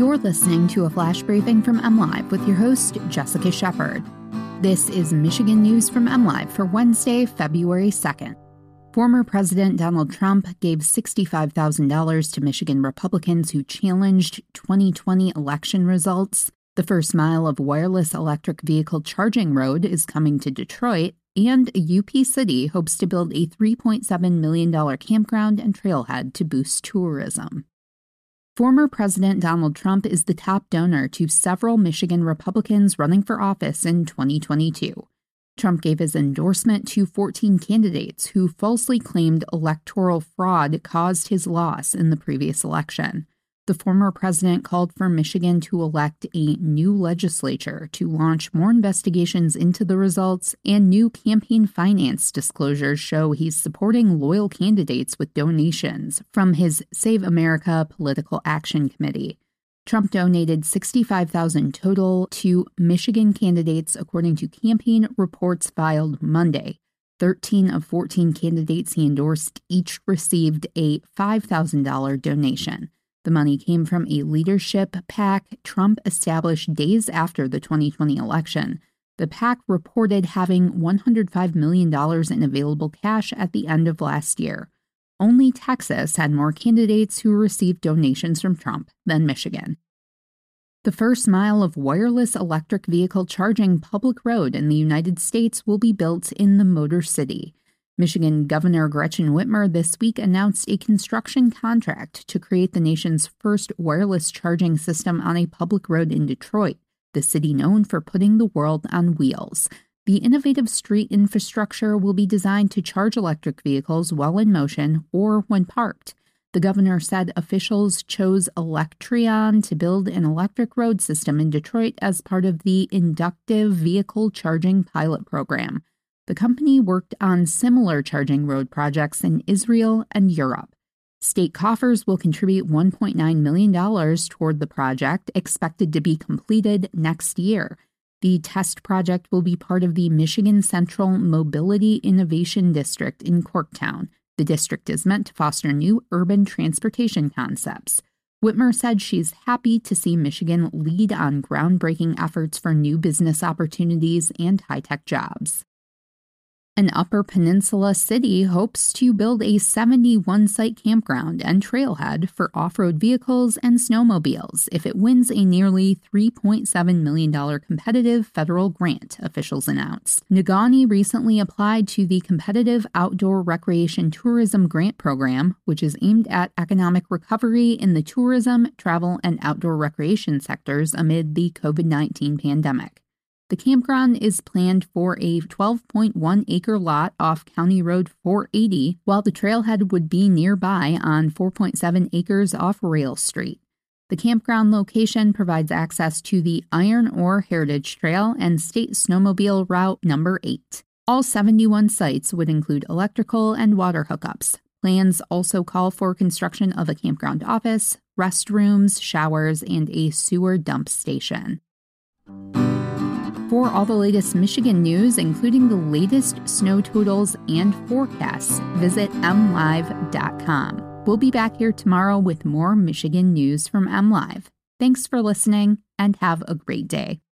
You're listening to a flash briefing from MLive with your host, Jessica Shepard. This is Michigan News from MLive for Wednesday, February 2nd. Former President Donald Trump gave $65,000 to Michigan Republicans who challenged 2020 election results. The first mile of wireless electric vehicle charging road is coming to Detroit, and UP City hopes to build a $3.7 million campground and trailhead to boost tourism. Former President Donald Trump is the top donor to several Michigan Republicans running for office in 2022. Trump gave his endorsement to 14 candidates who falsely claimed electoral fraud caused his loss in the previous election. The former president called for Michigan to elect a new legislature to launch more investigations into the results, and new campaign finance disclosures show he's supporting loyal candidates with donations from his Save America Political Action Committee. Trump donated 65,000 total to Michigan candidates according to campaign reports filed Monday. 13 of 14 candidates he endorsed each received a $5,000 donation. The money came from a leadership PAC Trump established days after the 2020 election. The PAC reported having $105 million in available cash at the end of last year. Only Texas had more candidates who received donations from Trump than Michigan. The first mile of wireless electric vehicle charging public road in the United States will be built in the Motor City. Michigan Governor Gretchen Whitmer this week announced a construction contract to create the nation's first wireless charging system on a public road in Detroit, the city known for putting the world on wheels. The innovative street infrastructure will be designed to charge electric vehicles while in motion or when parked. The governor said officials chose Electreon to build an electric road system in Detroit as part of the Inductive Vehicle Charging Pilot Program. The company worked on similar charging road projects in Israel and Europe. State coffers will contribute $1.9 million toward the project, expected to be completed next year. The test project will be part of the Michigan Central Mobility Innovation District in Corktown. The district is meant to foster new urban transportation concepts. Whitmer said she's happy to see Michigan lead on groundbreaking efforts for new business opportunities and high tech jobs. An Upper Peninsula city hopes to build a 71 site campground and trailhead for off road vehicles and snowmobiles if it wins a nearly $3.7 million competitive federal grant, officials announced. Negaunee recently applied to the Competitive Outdoor Recreation Tourism Grant Program, which is aimed at economic recovery in the tourism, travel, and outdoor recreation sectors amid the COVID 19 pandemic. The campground is planned for a 12.1 acre lot off County Road 480, while the trailhead would be nearby on 4.7 acres off Rail Street. The campground location provides access to the Iron Ore Heritage Trail and State Snowmobile Route Number 8. All 71 sites would include electrical and water hookups. Plans also call for construction of a campground office, restrooms, showers, and a sewer dump station. For all the latest Michigan news, including the latest snow totals and forecasts, visit mlive.com. We'll be back here tomorrow with more Michigan news from MLive. Thanks for listening and have a great day.